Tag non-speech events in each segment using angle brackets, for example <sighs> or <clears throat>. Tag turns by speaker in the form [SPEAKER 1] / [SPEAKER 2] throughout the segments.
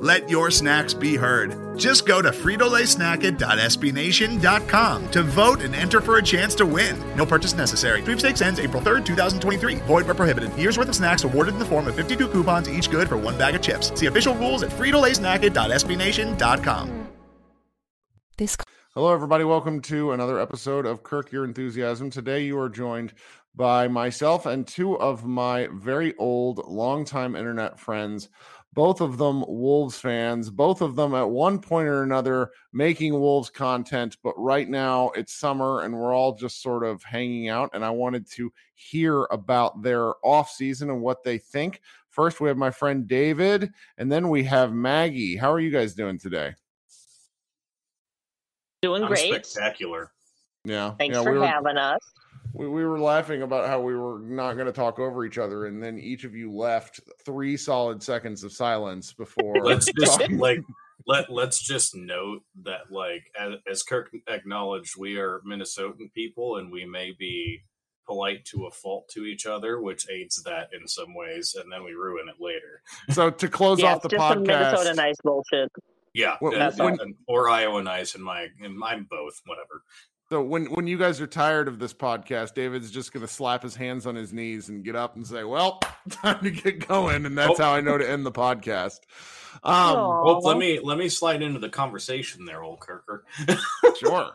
[SPEAKER 1] Let your snacks be heard. Just go to fritolaysnacket.espnation.com to vote and enter for a chance to win. No purchase necessary. Sweepstakes ends April 3rd, 2023. Void where prohibited. Year's worth of snacks awarded in the form of 52 coupons, each good for one bag of chips. See official rules at fritolaysnacket.espnation.com.
[SPEAKER 2] This. Hello, everybody. Welcome to another episode of Kirk Your Enthusiasm. Today, you are joined by myself and two of my very old, longtime internet friends both of them Wolves fans, both of them at one point or another making Wolves content. But right now it's summer and we're all just sort of hanging out. And I wanted to hear about their off season and what they think. First, we have my friend David, and then we have Maggie. How are you guys doing today?
[SPEAKER 3] Doing
[SPEAKER 4] I'm
[SPEAKER 3] great.
[SPEAKER 4] Spectacular.
[SPEAKER 2] Yeah.
[SPEAKER 3] Thanks
[SPEAKER 2] yeah,
[SPEAKER 3] for
[SPEAKER 2] we were,
[SPEAKER 3] having us
[SPEAKER 2] we, we were laughing about how we were not going to talk over each other and then each of you left three solid seconds of silence before
[SPEAKER 4] let's just like let let's just note that like as, as kirk acknowledged we are minnesotan people and we may be polite to a fault to each other, which aids that in some ways, and then we ruin it later.
[SPEAKER 2] So to close
[SPEAKER 3] yeah,
[SPEAKER 2] off the
[SPEAKER 3] just
[SPEAKER 2] podcast,
[SPEAKER 3] some Minnesota nice bullshit.
[SPEAKER 4] Yeah,
[SPEAKER 2] Well,
[SPEAKER 4] and-
[SPEAKER 2] when-
[SPEAKER 4] and- or Iowa nice, and my and I'm both. Whatever.
[SPEAKER 2] So when when you guys are tired of this podcast, David's just going to slap his hands on his knees and get up and say, "Well, <laughs> time to get going," and that's
[SPEAKER 4] Oh.
[SPEAKER 2] how I know to end the podcast. Um,
[SPEAKER 4] Well, let me let me slide into the conversation there, old Kirker. <laughs>
[SPEAKER 2] sure.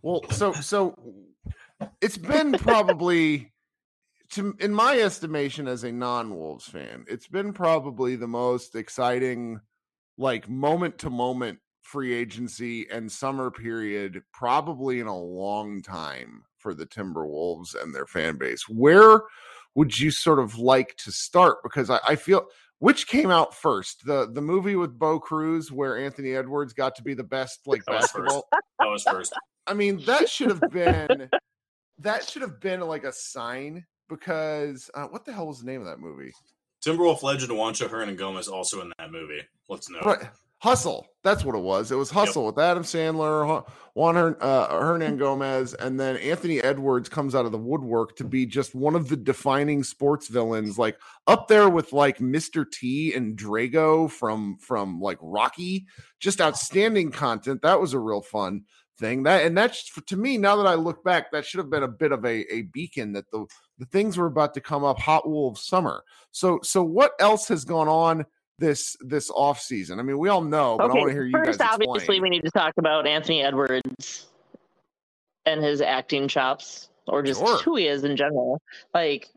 [SPEAKER 2] Well, so so it's been probably to in my estimation as a non-Wolves fan, it's been probably the most exciting like moment to moment free agency and summer period probably in a long time for the Timberwolves and their fan base. Where would you sort of like to start? Because I, I feel which came out first, the the movie with Bo Cruz where Anthony Edwards got to be the best like
[SPEAKER 4] That was
[SPEAKER 2] basketball.
[SPEAKER 4] That was first. <laughs>
[SPEAKER 2] I mean, that should have been that should have been like a sign because uh, what the hell was the name of that movie?
[SPEAKER 4] Timberwolf legend Juancho Hernangomez also in that movie. Let's know.
[SPEAKER 2] Right. Hustle. That's what it was. It was Hustle with Adam Sandler, Juan Hern, uh, Hernangomez, and then Anthony Edwards comes out of the woodwork to be just one of the defining sports villains, like up there with like Mr. T and Drago from from like Rocky. Just outstanding content. That was a real fun thing. That and that's to me now that I look back, that should have been a bit of a, a beacon that the the things were about to come up. Hot Wolves summer. So so what else has gone on? This this off season? I mean, we all know, but I want to
[SPEAKER 3] Okay,
[SPEAKER 2] hear you
[SPEAKER 3] first,
[SPEAKER 2] guys
[SPEAKER 3] obviously, we need to talk about Anthony Edwards and his acting chops, or just
[SPEAKER 2] Sure.
[SPEAKER 3] who he is in general. Like,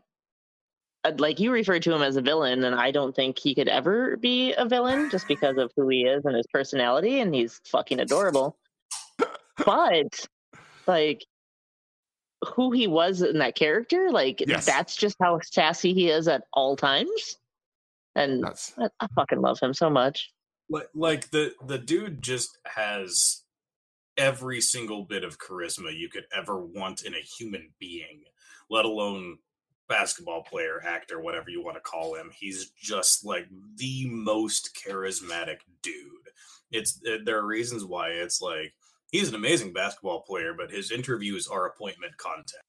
[SPEAKER 3] uh, like you referred to him as a villain, and I don't think he could ever be a villain just because of who he is and his personality, and he's fucking adorable. but, like, who he was in that character, like
[SPEAKER 2] Yes.
[SPEAKER 3] that's just how sassy he is at all times. And
[SPEAKER 2] That's
[SPEAKER 3] I, I fucking love him so much.
[SPEAKER 4] like like the the dude just has every single bit of charisma you could ever want in a human being let alone basketball player, actor, whatever you want to call him. He's just like the most charismatic dude. It's eh, there are reasons why it's like he's an amazing basketball player, but his interviews are appointment content.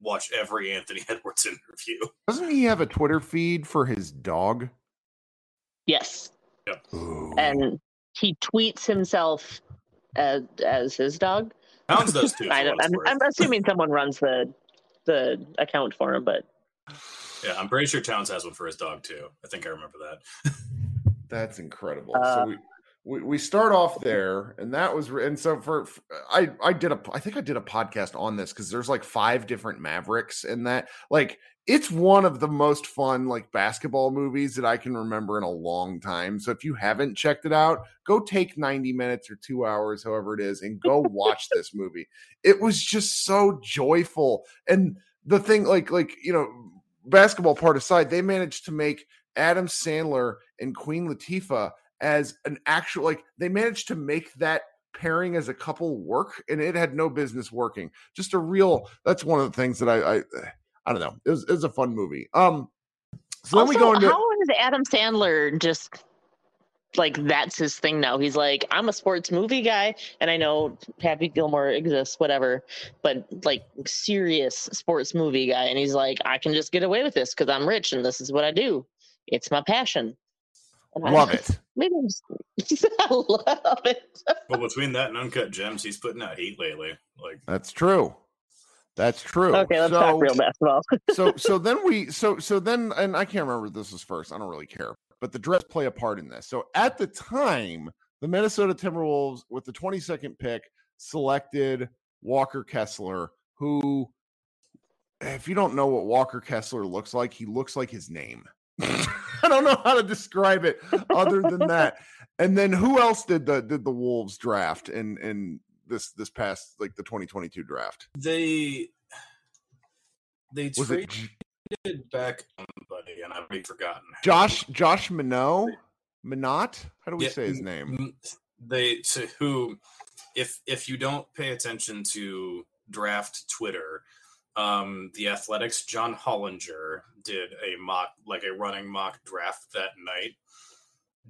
[SPEAKER 4] Watch every Anthony <laughs> Edwards interview.
[SPEAKER 2] Doesn't he have a Twitter feed for his dog?
[SPEAKER 3] Yes.
[SPEAKER 4] Yep.
[SPEAKER 3] And he tweets himself as as his dog.
[SPEAKER 4] Towns does too. <laughs>
[SPEAKER 3] I don't, I'm. I'm assuming someone runs the the account for him, but
[SPEAKER 4] yeah, I'm pretty sure Towns has one for his dog too. I think I remember that. <laughs>
[SPEAKER 2] That's incredible.
[SPEAKER 3] Uh,
[SPEAKER 2] so we, we we start off there, and that was and so for, for I I did a I think I did a podcast on this because there's like five different Mavericks in that like it's one of the most fun like basketball movies that I can remember in a long time. So if you haven't checked it out, go take 90 minutes or 2 hours however it is and go watch this movie. It was just so joyful and the thing like like you know basketball part aside, they managed to make Adam Sandler and Queen Latifah as an actual like they managed to make that pairing as a couple work and it had no business working. Just a real that's one of the things that I I I don't know. It was it was a fun movie. Um so then
[SPEAKER 3] also,
[SPEAKER 2] we go into
[SPEAKER 3] how is Adam Sandler just like that's his thing now? He's like, I'm a sports movie guy, and I know Happy Gilmore exists, whatever, but like serious sports movie guy, and he's like, I can just get away with this because I'm rich and this is what I do. It's my passion. And <laughs> <laughs> I-
[SPEAKER 2] love it.
[SPEAKER 3] Maybe I'm just, I love it.
[SPEAKER 4] But between that and Uncut Gems, he's putting out heat lately. Like
[SPEAKER 2] That's true. That's true.
[SPEAKER 3] Okay, let's
[SPEAKER 2] so,
[SPEAKER 3] talk real basketball. <laughs>
[SPEAKER 2] so so then we so so then and I can't remember this was first. I don't really care. But the dress play a part in this. So at the time, the Minnesota Timberwolves with the 22nd pick selected Walker Kessler, who if you don't know what Walker Kessler looks like, he looks like his name. <laughs> I don't know how to describe it other than that. <laughs> And then who else did the did the Wolves draft and in this this past like the 2022 draft?
[SPEAKER 4] they they
[SPEAKER 2] Was it
[SPEAKER 4] traded back somebody, and I've already forgotten.
[SPEAKER 2] Josh Josh Minott? Minott? How do we
[SPEAKER 4] Yeah,
[SPEAKER 2] say his name?
[SPEAKER 4] They to who, if if you don't pay attention to draft Twitter, um, the Athletics John Hollinger did a mock like a running mock draft that night.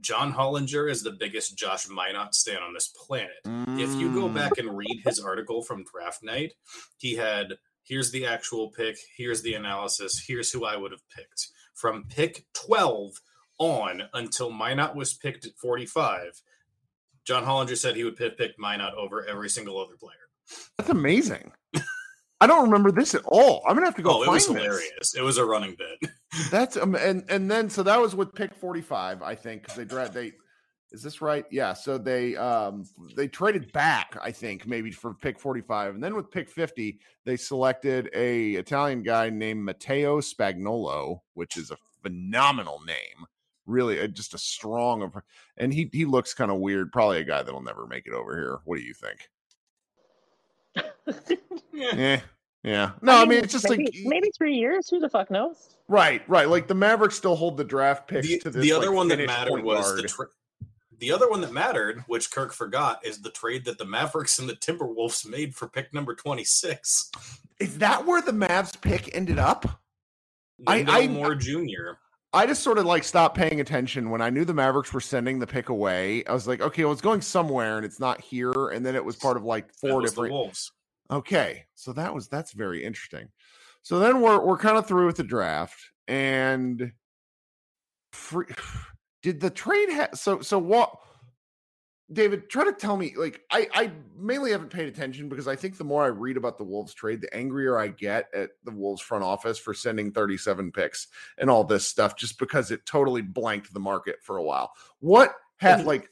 [SPEAKER 4] John Hollinger is the biggest Josh Minott stan on this planet. If you go
[SPEAKER 2] Mm.
[SPEAKER 4] back and read his article from draft night, he had here's the actual pick, here's the analysis, here's who I would have picked. From pick 12 on until Minott was picked at 45, John Hollinger said he would pick, pick Minott over every single other player.
[SPEAKER 2] That's amazing. I don't remember this at all. I'm gonna have to go
[SPEAKER 4] oh, it was
[SPEAKER 2] this.
[SPEAKER 4] hilarious. It was a running bit. <laughs>
[SPEAKER 2] That's um, and and then so that was with pick 45, I think, because they draft they is this right? Yeah. So they um they traded back, I think, maybe for pick 45. And then with pick 50, they selected a Italian guy named Matteo Spagnolo, which is a phenomenal name. Really, uh, just a strong of and he he looks kind of weird. Probably a guy that'll never make it over here. What do you think? Yeah. <laughs> Yeah. No, I mean, it's just
[SPEAKER 3] maybe,
[SPEAKER 2] like
[SPEAKER 3] maybe three years. Who the fuck knows?
[SPEAKER 2] Right, right. Like the Mavericks still hold the draft picks
[SPEAKER 4] the,
[SPEAKER 2] to this.
[SPEAKER 4] the other
[SPEAKER 2] like,
[SPEAKER 4] one that mattered was the tra- the other one that mattered, which Kirk forgot, is the trade that the Mavericks and the Timberwolves made for pick number 26.
[SPEAKER 2] Is that where the Mavs pick ended up? I-
[SPEAKER 4] Wendell
[SPEAKER 2] I-
[SPEAKER 4] Moore Jr.
[SPEAKER 2] I just sort of like stopped paying attention when I knew the Mavericks were sending the pick away. I was like, okay, well, it's going somewhere and it's not here. And then it was part of like four
[SPEAKER 4] was the
[SPEAKER 2] different.
[SPEAKER 4] Wolves.
[SPEAKER 2] Okay, so that was that's very interesting. So then we're we're kind of through with the draft, and free, <sighs> did the trade ha- so so what? David, try to tell me. Like, I I mainly haven't paid attention because I think the more I read about the Wolves trade, the angrier I get at the Wolves front office for sending 37 picks and all this stuff, just because it totally blanked the market for a while. What had like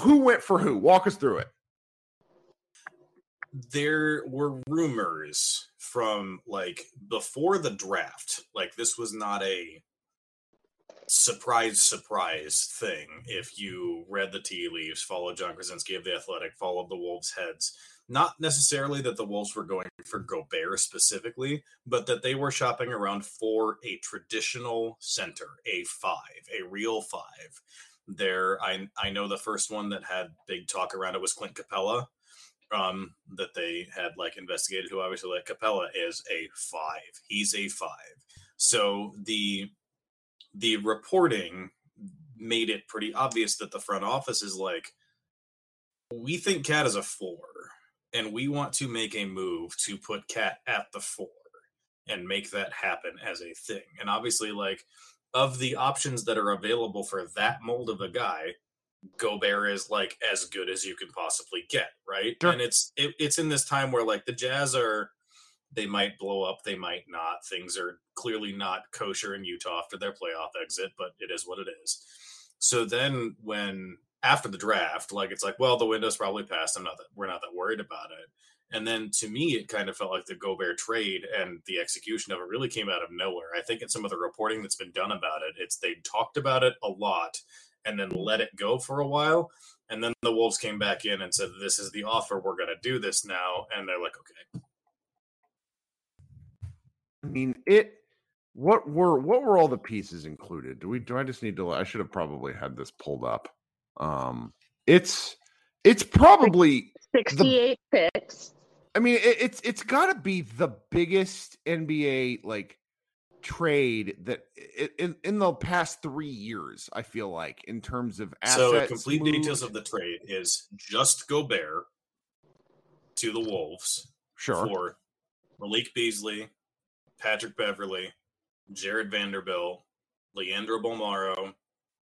[SPEAKER 2] who went for who? Walk us through it.
[SPEAKER 4] There were rumors from like before the draft like this was not a surprise surprise thing. If you read the tea leaves followed Jon Krawczynski of the athletic followed the wolves heads not necessarily that the wolves were going for gobert specifically but that they were shopping around for a traditional center a five a real five. There i i know the first one that had big talk around it was Clint Capela um, that they had like investigated, who obviously like Capela is a five. He's a five. So the the reporting made it pretty obvious that the front office is like, we think Cat is a four, and we want to make a move to put Cat at the four and make that happen as a thing. And obviously, like of the options that are available for that mold of a guy, Gobert is like as good as you can possibly get, right?
[SPEAKER 2] Sure.
[SPEAKER 4] And it's it, it's in this time where like the Jazz are they might blow up, they might not. Things are clearly not kosher in Utah after their playoff exit, but it is what it is. So then when after the draft, like it's like, well, the window's probably passed. I'm not that we're not that worried about it. And then to me, it kind of felt like the Gobert trade and the execution of it really came out of nowhere. I think in some of the reporting that's been done about it, it's they talked about it a lot and then let it go for a while. And then the Wolves came back in and said, This is the offer. We're going to do this now. And they're like, Okay.
[SPEAKER 2] I mean, it. What were what were all the pieces included? Do we? Do I just need to? I should have probably had this pulled up. Um, it's it's probably.
[SPEAKER 3] 68 picks.
[SPEAKER 2] I mean, it, it's it's got to be the biggest NBA like trade that in in the past three years. I feel like in terms of assets.
[SPEAKER 4] so, the complete
[SPEAKER 2] moved-
[SPEAKER 4] details of the trade is just Gobert to the Wolves
[SPEAKER 2] sure.
[SPEAKER 4] for Malik Beasley, Patrick Beverley, Jarred Vanderbilt, Leandro Bolmaro,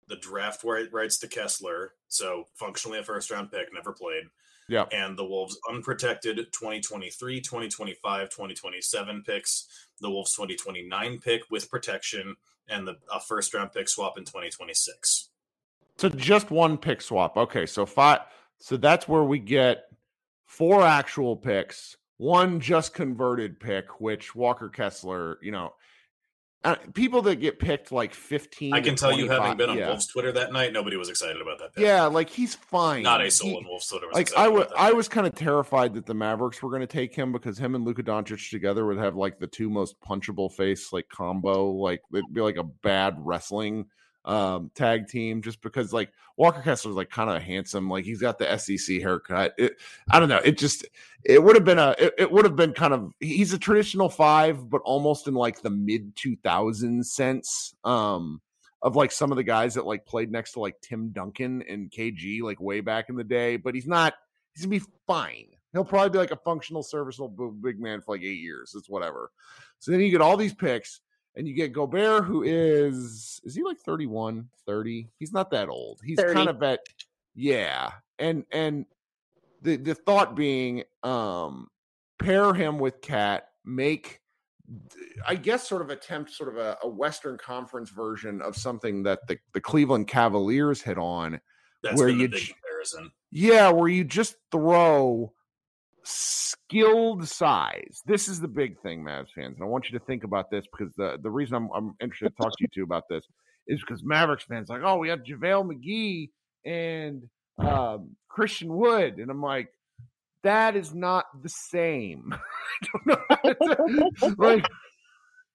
[SPEAKER 4] the draft right- rights to Kessler, so functionally a first round pick, never played,
[SPEAKER 2] Yeah.
[SPEAKER 4] and the Wolves unprotected 2023, 2025, 2027 picks, the Wolves 2029 pick with protection, and the a first round pick swap in 2026.
[SPEAKER 2] So just one pick swap. Okay, so five. So that's where we get four actual picks, one just converted pick, which Walker Kessler. You know, uh, people that get picked like fifteen.
[SPEAKER 4] I can tell you, having been on
[SPEAKER 2] yeah.
[SPEAKER 4] Wolves Twitter that night, nobody was excited about that pick.
[SPEAKER 2] Yeah, like he's fine.
[SPEAKER 4] Not a
[SPEAKER 2] He-
[SPEAKER 4] soul in Wolves Twitter was
[SPEAKER 2] like
[SPEAKER 4] excited
[SPEAKER 2] I was, I was kind of terrified that the Mavericks were going to take him because him and Luka Doncic together would have like the two most punchable face like combo. Like it'd be like a bad wrestling um tag team just because like Walker Kessler's like kind of handsome like he's got the SEC haircut it, I don't know it just it would have been a it, it would have been kind of he's a traditional 5 but almost in like the mid 2000s sense um of like some of the guys that like played next to like Tim Duncan and KG like way back in the day, but he's not. He's gonna be fine. He'll probably be like a functional, serviceable big man for like eight years. It's whatever. So then you get all these picks, and you get Gobert, who is is he like 31, 30? He's not that old. He's
[SPEAKER 3] 30.
[SPEAKER 2] kind of at yeah, and and the the thought being, um, pair him with Cat, make I guess sort of attempt sort of a, a Western Conference version of something that the, the Cleveland Cavaliers hit on.
[SPEAKER 4] That's
[SPEAKER 2] where
[SPEAKER 4] been
[SPEAKER 2] you
[SPEAKER 4] big comparison.
[SPEAKER 2] Yeah, where you just throw skilled size. This is the big thing, Mavs fans. And I want you to think about this because the, the reason I'm, I'm interested to talk to you two about this is because Mavericks fans like, oh, we have JaVale McGee and um, Christian Wood. And I'm like, that is not the same. <laughs> <laughs> Like,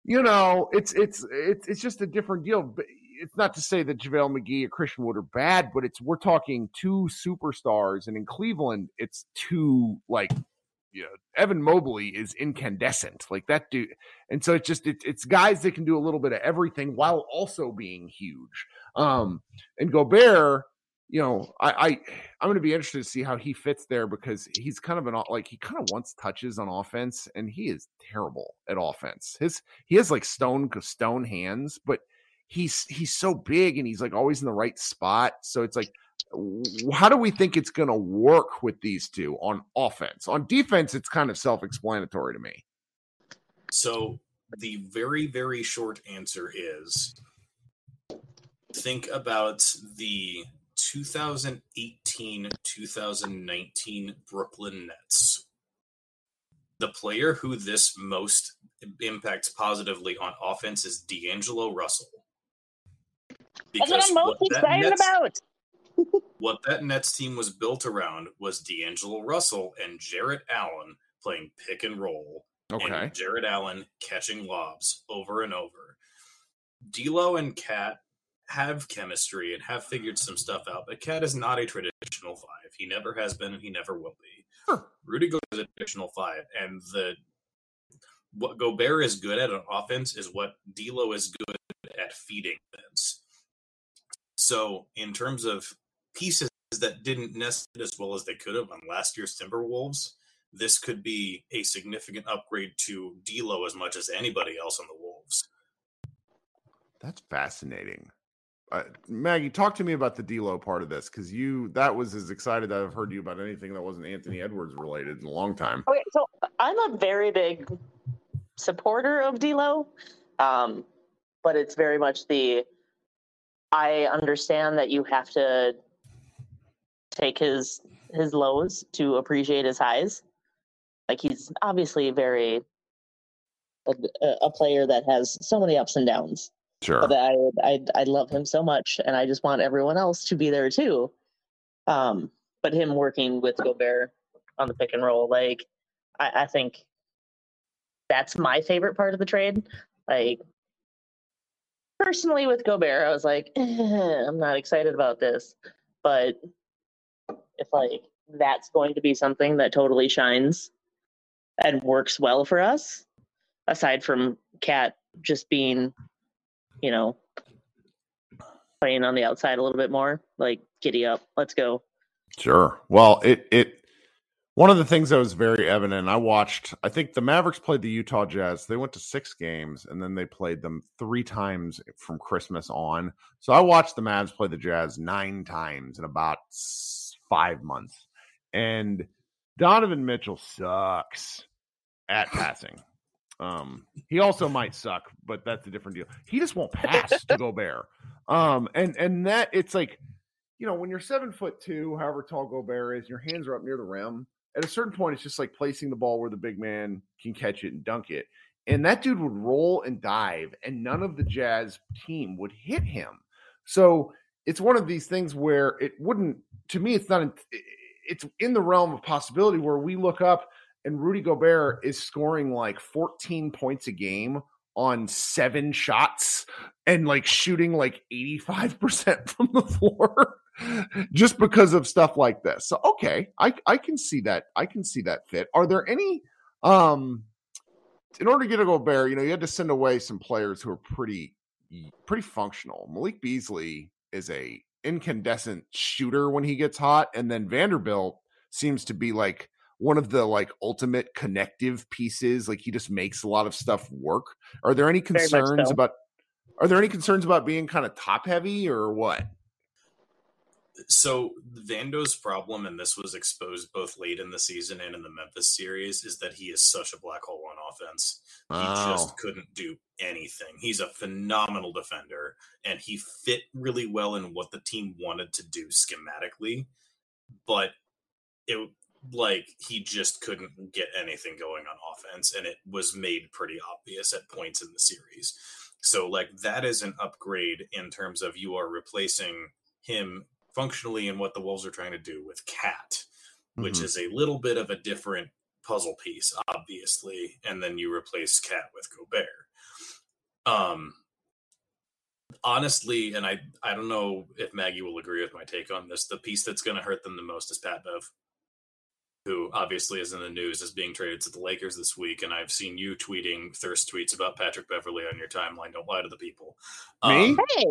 [SPEAKER 2] you know, it's it's it's it's just a different deal. But it's not to say that JaVale McGee or Christian Wood are bad, but it's we're talking two superstars, and in Cleveland, it's two like you know, Evan Mobley is incandescent, like that dude. And so it's just it's it's guys that can do a little bit of everything while also being huge. Um, and Gobert, you know, I, I I'm going to be interested to see how he fits there because he's kind of an like he kind of wants touches on offense, and he is terrible at offense. His he has like stone stone hands, but he's he's so big and he's like always in the right spot. So it's like, how do we think it's going to work with these two on offense? On defense, it's kind of self explanatory to me.
[SPEAKER 4] So the very, very short answer is think about the 2018 2019 Brooklyn Nets. The player who this most impacts positively on offense is D'Angelo Russell.
[SPEAKER 3] That's what I'm most
[SPEAKER 4] that
[SPEAKER 3] excited
[SPEAKER 4] Nets-
[SPEAKER 3] about. <laughs>
[SPEAKER 4] what that Nets team was built around was D'Angelo Russell and Jarrett Allen playing pick and roll
[SPEAKER 2] Okay.
[SPEAKER 4] and Jarrett Allen catching lobs over and over. D'Lo and Cat have chemistry and have figured some stuff out. But Cat is not a traditional five. He never has been, and he never will be.
[SPEAKER 2] Sure.
[SPEAKER 4] Rudy Gobert is a traditional five, and the what Gobert is good at on offense is what D'Lo is good at feeding offense. So, in terms of pieces that didn't nest as well as they could have on last year's Timberwolves, this could be a significant upgrade to D'Lo as much as anybody else on the Wolves.
[SPEAKER 2] That's fascinating. Uh, Maggie, talk to me about the D'Lo part of this because you that was as excited that I've heard you about anything that wasn't Anthony Edwards related in a long time.
[SPEAKER 3] Okay, so I'm a very big supporter of D'Lo, um, but it's very much the I understand that you have to take his his lows to appreciate his highs. Like he's obviously very a, a player that has so many ups and downs.
[SPEAKER 2] Sure.
[SPEAKER 3] But I, I I love him so much, and I just want everyone else to be there too. Um, but him working with Gobert on the pick and roll, like I, I think that's my favorite part of the trade. Like personally, with Gobert, I was like, eh, <laughs> I'm not excited about this, but if like that's going to be something that totally shines and works well for us, aside from KAT just being, you know, playing on the outside a little bit more, like giddy up, let's go.
[SPEAKER 2] Sure. Well, it it one of the things that was very evident. I watched. I think the Mavericks played the Utah Jazz. They went to six games, and then they played them three times from Christmas on. So I watched the Mavs play the Jazz nine times in about five months, and Donovan Mitchell sucks at passing. Um, he also might suck, but that's a different deal. He just won't pass to Gobert. Um, and and that it's like, you know, when you're seven foot two, however tall Gobert is, your hands are up near the rim. At a certain point, it's just like placing the ball where the big man can catch it and dunk it. And that dude would roll and dive, and none of the Jazz team would hit him. So it's one of these things where it wouldn't. To me, it's not. It's in the realm of possibility where we look up and Rudy Gobert is scoring like 14 points a game on seven shots and like shooting like 85% <laughs> from the floor just because of stuff like this. So okay, I I can see that. I can see that fit. Are there any um in order to get a Gobert, you know, you had to send away some players who are pretty pretty functional. Malik Beasley is a incandescent shooter when he gets hot and then Vanderbilt seems to be like one of the like ultimate connective pieces. Like he just makes a lot of stuff work. Are there any concerns so. about? Are there any concerns about being kind of top heavy or what?
[SPEAKER 4] So Vando's problem, and this was exposed both late in the season and in the Memphis series, is that he is such a black hole on offense. He oh. just couldn't do anything. He's a phenomenal defender, and he fit really well in what the team wanted to do schematically. But it like he just couldn't get anything going on offense and it was made pretty obvious at points in the series so like that is an upgrade in terms of you are replacing him functionally in what the wolves are trying to do with cat which mm-hmm. is a little bit of a different puzzle piece obviously and then you replace cat with gobert um honestly and i i don't know if maggie will agree with my take on this the piece that's going to hurt them the most is pat bev who obviously is in the news as being traded to the Lakers this week, and I've seen you tweeting thirst tweets about Patrick Beverley on your timeline. Don't lie to the people.
[SPEAKER 2] Me?
[SPEAKER 3] Um, hey.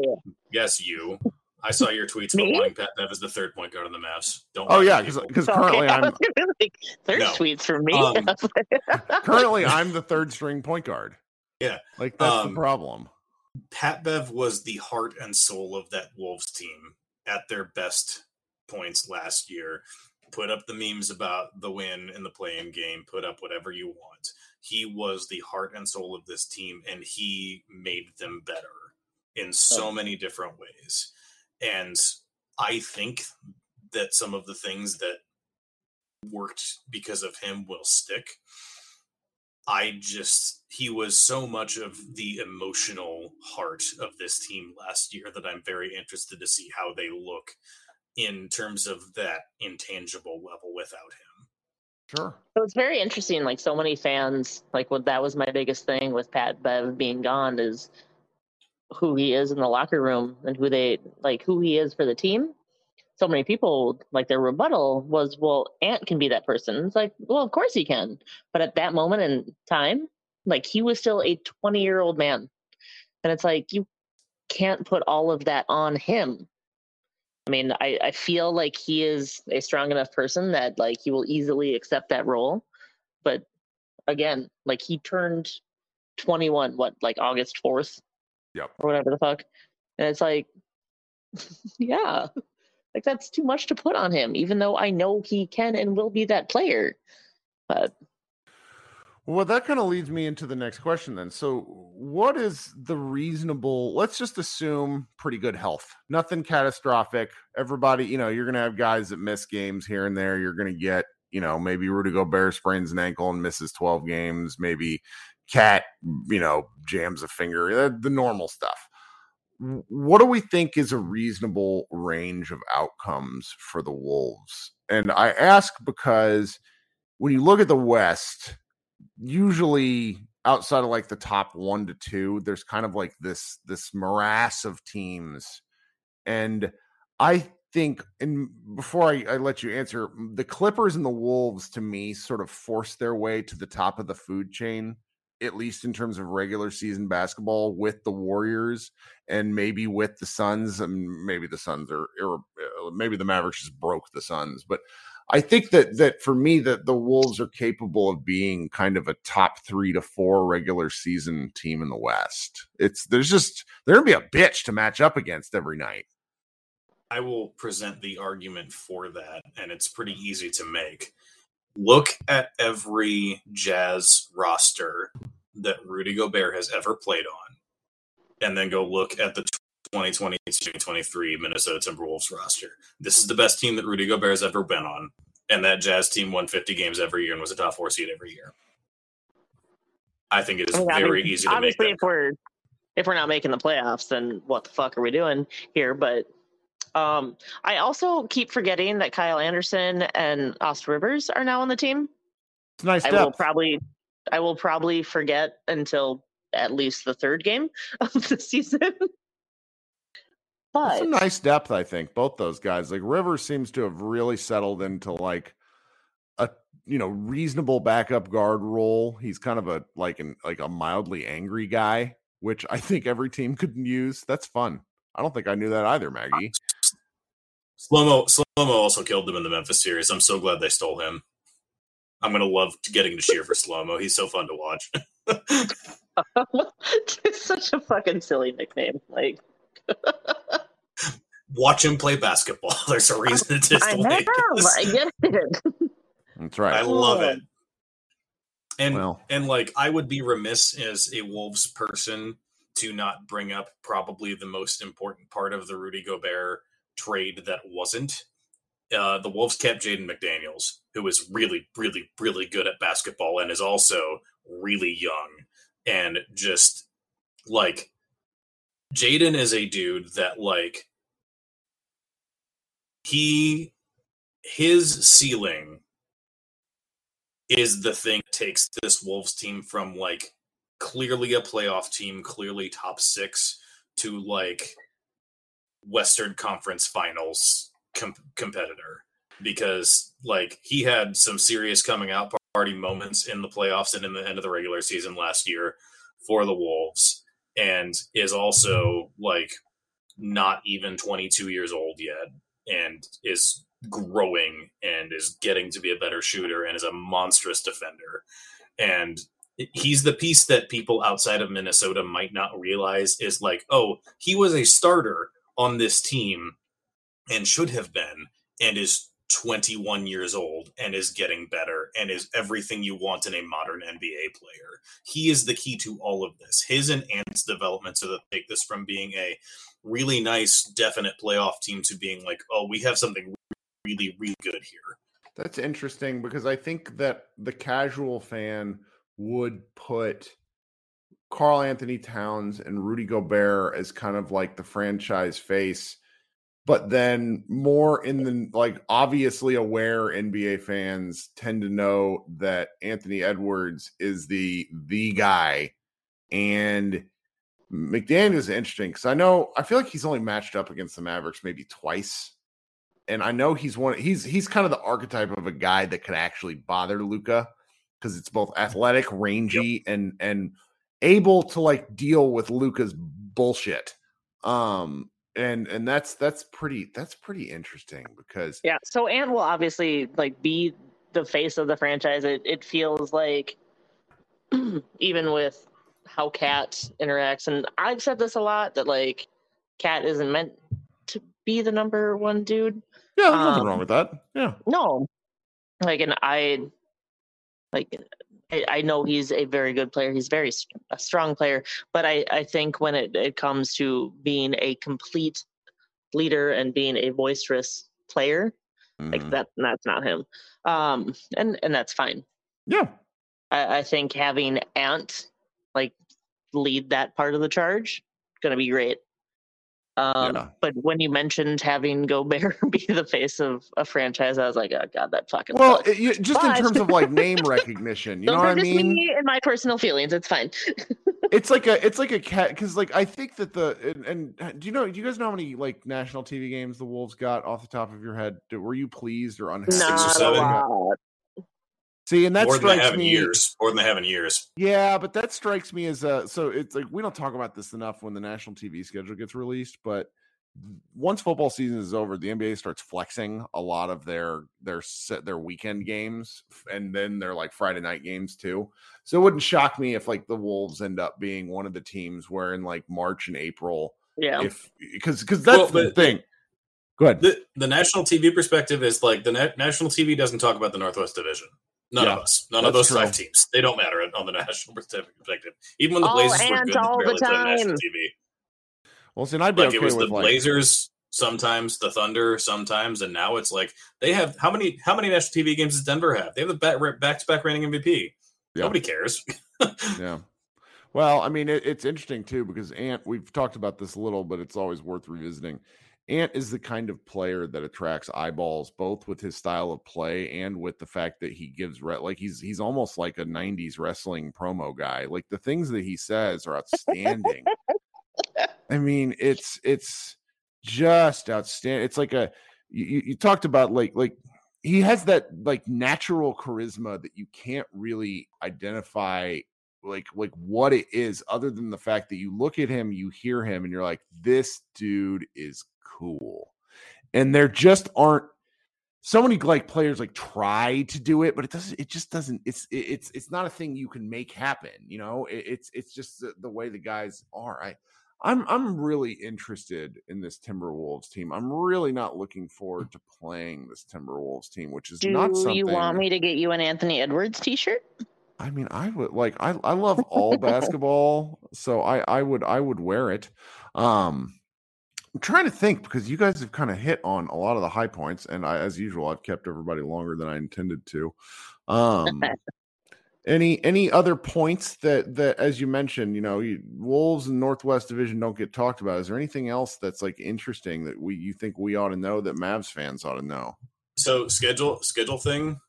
[SPEAKER 4] Yes, you. I saw your tweets about wanting Pat Bev as the third point guard on the Mavs. Don't.
[SPEAKER 2] Oh yeah, because currently I'm <laughs>
[SPEAKER 3] like, thirst no. tweets for me. Um, <laughs>
[SPEAKER 2] currently, I'm the third string point guard.
[SPEAKER 4] Yeah,
[SPEAKER 2] like that's um, the problem.
[SPEAKER 4] Pat Bev was the heart and soul of that Wolves team at their best points last year put up the memes about the win in the play-in game, put up whatever you want. He was the heart and soul of this team, and he made them better in so many different ways. And I think that some of the things that worked because of him will stick. I just, he was so much of the emotional heart of this team last year that I'm very interested to see how they look in terms of that intangible level without him.
[SPEAKER 2] Sure.
[SPEAKER 3] So it's very interesting. Like so many fans, like what that was my biggest thing with Pat Bev being gone is who he is in the locker room and who they like who he is for the team, so many people like their rebuttal was, well, Ant can be that person. It's like, well, of course he can. But at that moment in time, like he was still a 20 year old man. And it's like, you can't put all of that on him. I mean, I, I feel like he is a strong enough person that like he will easily accept that role. But again, like he turned 21, what, like August 4th?
[SPEAKER 2] Yep.
[SPEAKER 3] Or whatever the fuck. And it's like, <laughs> yeah, like that's too much to put on him, even though I know he can and will be that player. But
[SPEAKER 2] well, that kind of leads me into the next question then. So, what is the reasonable? Let's just assume pretty good health, nothing catastrophic. Everybody, you know, you're going to have guys that miss games here and there. You're going to get, you know, maybe Rudy Gobert sprains an ankle and misses 12 games. Maybe Cat, you know, jams a finger, eh, the normal stuff what do we think is a reasonable range of outcomes for the Wolves? And I ask because when you look at the West, usually outside of like the top one to two, there's kind of like this this morass of teams. And I think, and before I, I let you answer, the Clippers and the Wolves to me sort of force their way to the top of the food chain at least in terms of regular season basketball with the Warriors and maybe with the Suns. And maybe the Suns are, uh, maybe the Mavericks just broke the Suns. But I think that that for me that the Wolves are capable of being kind of a top three to four regular season team in the West. It's there's just they're gonna be a bitch to match up against every night.
[SPEAKER 4] I will present the argument for that, and it's pretty easy to make look at every Jazz roster that Rudy Gobert has ever played on, and then go look at the 2020 2023 Minnesota Timberwolves roster. This is the best team that Rudy Gobert has ever been on, and that Jazz team won 50 games every year and was a top four seed every year. I think it is I mean, very easy to
[SPEAKER 3] obviously
[SPEAKER 4] make.
[SPEAKER 3] Obviously, if we're if we're not making the playoffs, then what the fuck are we doing here? But um, I also keep forgetting that Kyle Anderson and Austin Rivers are now on the team.
[SPEAKER 2] It's nice.
[SPEAKER 3] I will probably, I will probably forget until at least the third game <laughs> of the season.
[SPEAKER 2] but it's a nice depth, I think. Both those guys, like Rivers, seems to have really settled into like a you know reasonable backup guard role. He's kind of a like an like a mildly angry guy, which I think every team <laughs> could use. That's fun. I don't think I knew that either, Maggie.
[SPEAKER 4] Slomo Slomo also killed them in the Memphis series. I'm so glad they stole him. I'm gonna love getting to cheer for Slomo. He's so fun to watch. <laughs> <laughs>
[SPEAKER 3] it's such a fucking silly nickname. Like <laughs>
[SPEAKER 4] watch him play basketball. There's a reason it is. to
[SPEAKER 3] I know, I get it.
[SPEAKER 2] That's right.
[SPEAKER 4] I love it. And well. and like I would be remiss as a Wolves person to not bring up probably the most important part of the Rudy Gobert trade that wasn't. Uh, the Wolves kept Jaden McDaniels, who is really, really, really good at basketball and is also really young. And just like Jaden is a dude that, like, he, his ceiling is the thing that takes this Wolves team from like clearly a playoff team, clearly top six, to like Western Conference Finals com- competitor because like he had some serious coming out party moments in the playoffs and in the end of the regular season last year for the Wolves and is also like not even 22 years old yet and is growing and is getting to be a better shooter and is a monstrous defender. And he's the piece that people outside of Minnesota might not realize is like oh he was a starter on this team and should have been and is 21 years old and is getting better and is everything you want in a modern NBA player. He is the key to all of this. His and Ant's development so that take this from being a really nice, definite playoff team to being like, oh, we have something really, really good here.
[SPEAKER 2] That's interesting because I think that the casual fan would put Karl-Anthony Towns and Rudy Gobert as kind of like the franchise face, but then more in the like obviously aware NBA fans tend to know that Anthony Edwards is the the guy and McDaniel is interesting because I know I feel like he's only matched up against the Mavericks maybe twice, and I know he's one. He's he's kind of the archetype of a guy that could actually bother Luka because it's both mm-hmm. athletic, rangy, yep. and and able to like deal with Luka's bullshit. Um, and and that's that's pretty that's pretty interesting because
[SPEAKER 3] yeah. So Ant will obviously like be the face of the franchise. It it feels like <clears throat> even with how Cat interacts, and I've said this a lot that like Cat isn't meant to be the number one dude.
[SPEAKER 2] Yeah, there's um, nothing wrong with that. Yeah.
[SPEAKER 3] No. Like and I like I, I know he's a very good player. He's very a strong player, but I, I think when it, it comes to being a complete leader and being a boisterous player, mm-hmm. like that, that's not him. Um, and and that's fine.
[SPEAKER 2] Yeah,
[SPEAKER 3] I, I think having Ant like lead that part of the charge gonna be great. Um, yeah. But when you mentioned having Gobert <laughs> be the face of a franchise, I was like, oh god, that fucking.
[SPEAKER 2] Well, it, just but... in terms of like name <laughs> recognition, you know what I mean?
[SPEAKER 3] Me and my personal feelings, it's fine.
[SPEAKER 2] it's like <laughs> a, it's like a cat because like I think that the and, and, do you know? Do you guys know how many like national TV games the Wolves got off the top of your head? Were you pleased or unhappy?
[SPEAKER 3] Not a lot.
[SPEAKER 2] See, and that more strikes
[SPEAKER 4] than
[SPEAKER 2] me
[SPEAKER 4] years more than they have in years.
[SPEAKER 2] Yeah, but that strikes me as a so it's like we don't talk about this enough when the national TV schedule gets released, but once football season is over, the NBA starts flexing a lot of their their set their weekend games and then they're like Friday night games too. So it wouldn't shock me if like the Wolves end up being one of the teams where in like March and April,
[SPEAKER 3] yeah,
[SPEAKER 2] if because because that's well, the thing. Go ahead.
[SPEAKER 4] The, the national TV perspective is like the na- national TV doesn't talk about the Northwest Division. None yeah, of us. None of those true. five teams. They don't matter on the <laughs> national perspective. Even when the oh, Blazers oh, were good, all they barely the time. national TV.
[SPEAKER 2] Well, see, I'd be like okay
[SPEAKER 4] it was
[SPEAKER 2] the
[SPEAKER 4] like... Blazers, sometimes the Thunder, sometimes, and now it's like they have how many how many national TV games does Denver have? They have the back to back reigning MVP. Yeah. Nobody cares. <laughs>
[SPEAKER 2] yeah. Well, I mean, it, it's interesting too because Ant. We've talked about this a little, but it's always worth revisiting. Ant is the kind of player that attracts eyeballs, both with his style of play and with the fact that he gives re- like he's he's almost like a '90s wrestling promo guy. Like the things that he says are outstanding. I mean, it's it's just outstanding. It's like a you, you talked about like like he has that like natural charisma that you can't really identify like like what it is other than the fact that you look at him you hear him and you're like this dude is cool. And there just aren't so many like players like try to do it, but it doesn't. It just doesn't. It's it's it's not a thing you can make happen. You know, it, it's it's just the, the, way the guys are. I I'm I'm really interested in this Timberwolves team. I'm really not looking forward to playing this Timberwolves team, which is
[SPEAKER 3] do
[SPEAKER 2] not something.
[SPEAKER 3] you want me to get you an Anthony Edwards T-shirt?
[SPEAKER 2] I mean, I would like. I I love <laughs> all basketball, so I I would I would wear it. Um, I'm trying to think because you guys have kind of hit on a lot of the high points, and I, as usual, I've kept everybody longer than I intended to. Um, any any other points that that, as you mentioned, you know, you, Wolves and Northwest Division don't get talked about. Is there anything else that's like interesting that we you think we ought to know that Mavs fans ought to know?
[SPEAKER 4] So schedule schedule thing,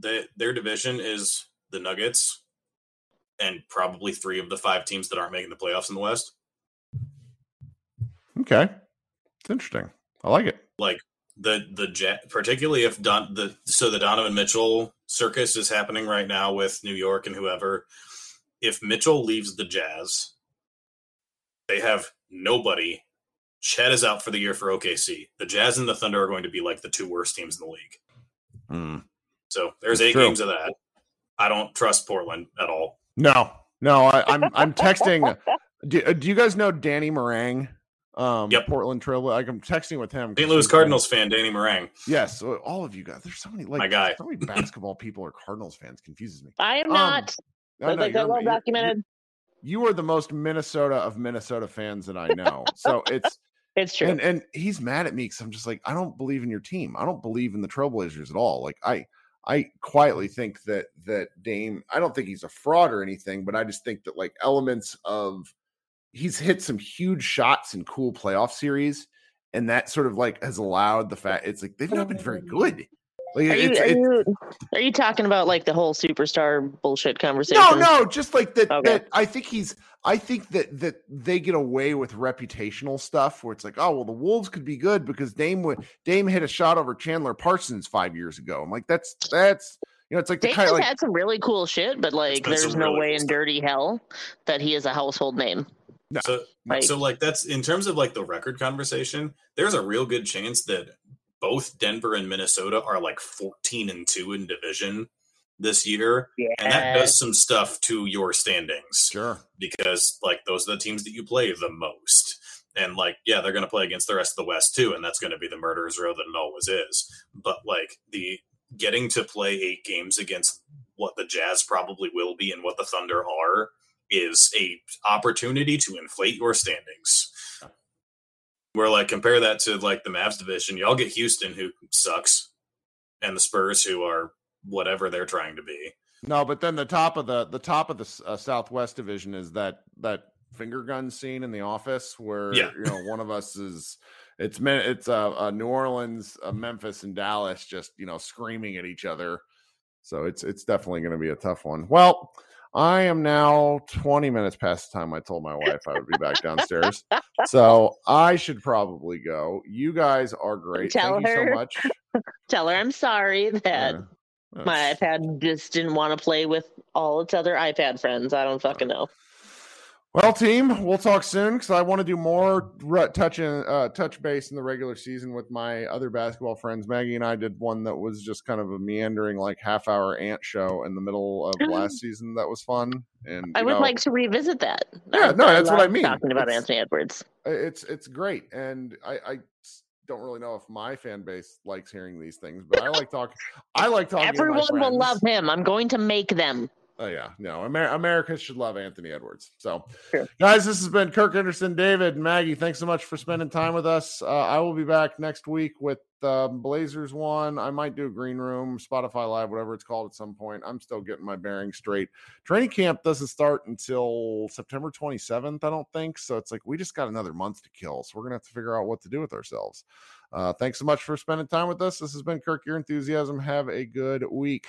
[SPEAKER 4] that their division is the Nuggets, and probably three of the five teams that aren't making the playoffs in the West.
[SPEAKER 2] Okay, it's interesting. I like it.
[SPEAKER 4] Like the the jet, particularly if Don the so the Donovan Mitchell circus is happening right now with New York and whoever. If Mitchell leaves the Jazz, they have nobody. Chet is out for the year for OKC. The Jazz and the Thunder are going to be like the two worst teams in the league.
[SPEAKER 2] Mm.
[SPEAKER 4] So there's That's eight true. games of that. I don't trust Portland at all.
[SPEAKER 2] No, no. I, I'm I'm <laughs> texting. do, do you guys know Danny Marang? um yep. Portland Trail. Like I'm texting with him.
[SPEAKER 4] St. Louis Cardinals fan Danny Marang.
[SPEAKER 2] Yes, so all of you guys. There's so many like
[SPEAKER 4] my guy.
[SPEAKER 2] So many <laughs> basketball people are Cardinals fans. Confuses me.
[SPEAKER 3] I am um, not. Um, like well documented.
[SPEAKER 2] You, you are the most Minnesota of Minnesota fans that I <laughs> know. so it's
[SPEAKER 3] it's true.
[SPEAKER 2] And and he's mad at me because I'm just like I don't believe in your team. I don't believe in the Trailblazers at all. Like I I quietly think that that Dame. I don't think he's a fraud or anything, but I just think that like elements of he's hit some huge shots in cool playoff series, and that sort of like has allowed the fact it's like they've not been very good. Like,
[SPEAKER 3] Are you,
[SPEAKER 2] it's,
[SPEAKER 3] are,
[SPEAKER 2] it's,
[SPEAKER 3] you, are you talking about like the whole superstar bullshit conversation?
[SPEAKER 2] no, no, just like that.
[SPEAKER 3] Okay.
[SPEAKER 2] That I think he's. I think that that they get away with reputational stuff where it's like, oh well, the Wolves could be good because Dame would Dame hit a shot over Chandler Parsons five years ago. I'm like, that's that's you know, it's like the
[SPEAKER 3] Dame
[SPEAKER 2] kind
[SPEAKER 3] has
[SPEAKER 2] of like
[SPEAKER 3] had some really cool shit, but like, there's
[SPEAKER 4] some
[SPEAKER 3] no
[SPEAKER 4] really
[SPEAKER 3] way in dirty hell that he is a household name.
[SPEAKER 4] So,
[SPEAKER 3] Like-
[SPEAKER 4] so like that's in terms of like the record conversation. There's a real good chance that both Denver and Minnesota are like 14 and two in division this year, and that does some stuff to your standings
[SPEAKER 2] sure.
[SPEAKER 4] because like those are the teams that you play the most. And like, yeah, they're going to play against the rest of the West too, and that's going to be the murderer's row that it always is. But like the getting to play eight games against what the Jazz probably will be and what the Thunder are is a opportunity to inflate your standings. Where like compare that to like the Mavs division, y'all get Houston who sucks, and the Spurs who are whatever they're trying to be.
[SPEAKER 2] No, but then the top of the the top of the uh, Southwest Division is that that finger gun scene in the office where
[SPEAKER 4] Yeah.
[SPEAKER 2] you know one of us is it's it's uh, uh New Orleans, uh, Memphis, and Dallas just you know screaming at each other. So it's it's definitely going to be a tough one. Well, I am now 20 minutes past the time I told my wife I would be back downstairs. <laughs> So I should probably go. You guys are great.
[SPEAKER 3] Tell
[SPEAKER 2] Thank you
[SPEAKER 3] her
[SPEAKER 2] so much. <laughs>
[SPEAKER 3] Tell her I'm sorry that
[SPEAKER 2] Yeah,
[SPEAKER 3] my iPad just didn't want to play with all its other iPad friends. I don't fucking know.
[SPEAKER 2] Well, team, we'll talk soon because I want to do more touch in, uh, touch base in the regular season with my other basketball friends. Maggie and I did one that was just kind of a meandering, like half hour ant show in the middle of last season. That was fun, and
[SPEAKER 3] I would
[SPEAKER 2] know,
[SPEAKER 3] like to revisit that.
[SPEAKER 2] Yeah, no, that's what I mean.
[SPEAKER 3] Talking about
[SPEAKER 2] It's-
[SPEAKER 3] Anthony Edwards.
[SPEAKER 2] it's it's great, and I don't really know if my fan base likes hearing these things, but I like talking. I like talking.
[SPEAKER 3] Everyone will love him. I'm going to make them.
[SPEAKER 2] Oh yeah, no, Amer- America should love Anthony Edwards. So,
[SPEAKER 3] Sure.
[SPEAKER 2] guys, this has been Kirk Henderson, David, Maggie. Thanks so much for spending time with us. Uh, I will be back next week with um, Blazers one. I might do a green room, Spotify Live, whatever it's called at some point. I'm still getting my bearings straight. Training camp doesn't start until September 27th, I don't think. So it's like we just got another month to kill. So we're gonna have to figure out what to do with ourselves. Uh, thanks so much for spending time with us. This has been Kirk Your Enthusiasm. Have a good week.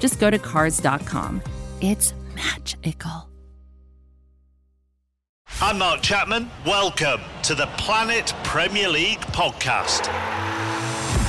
[SPEAKER 5] just go to cars.com. It's magical.
[SPEAKER 6] I'm Mark Chapman. Welcome to the Planet Premier League podcast.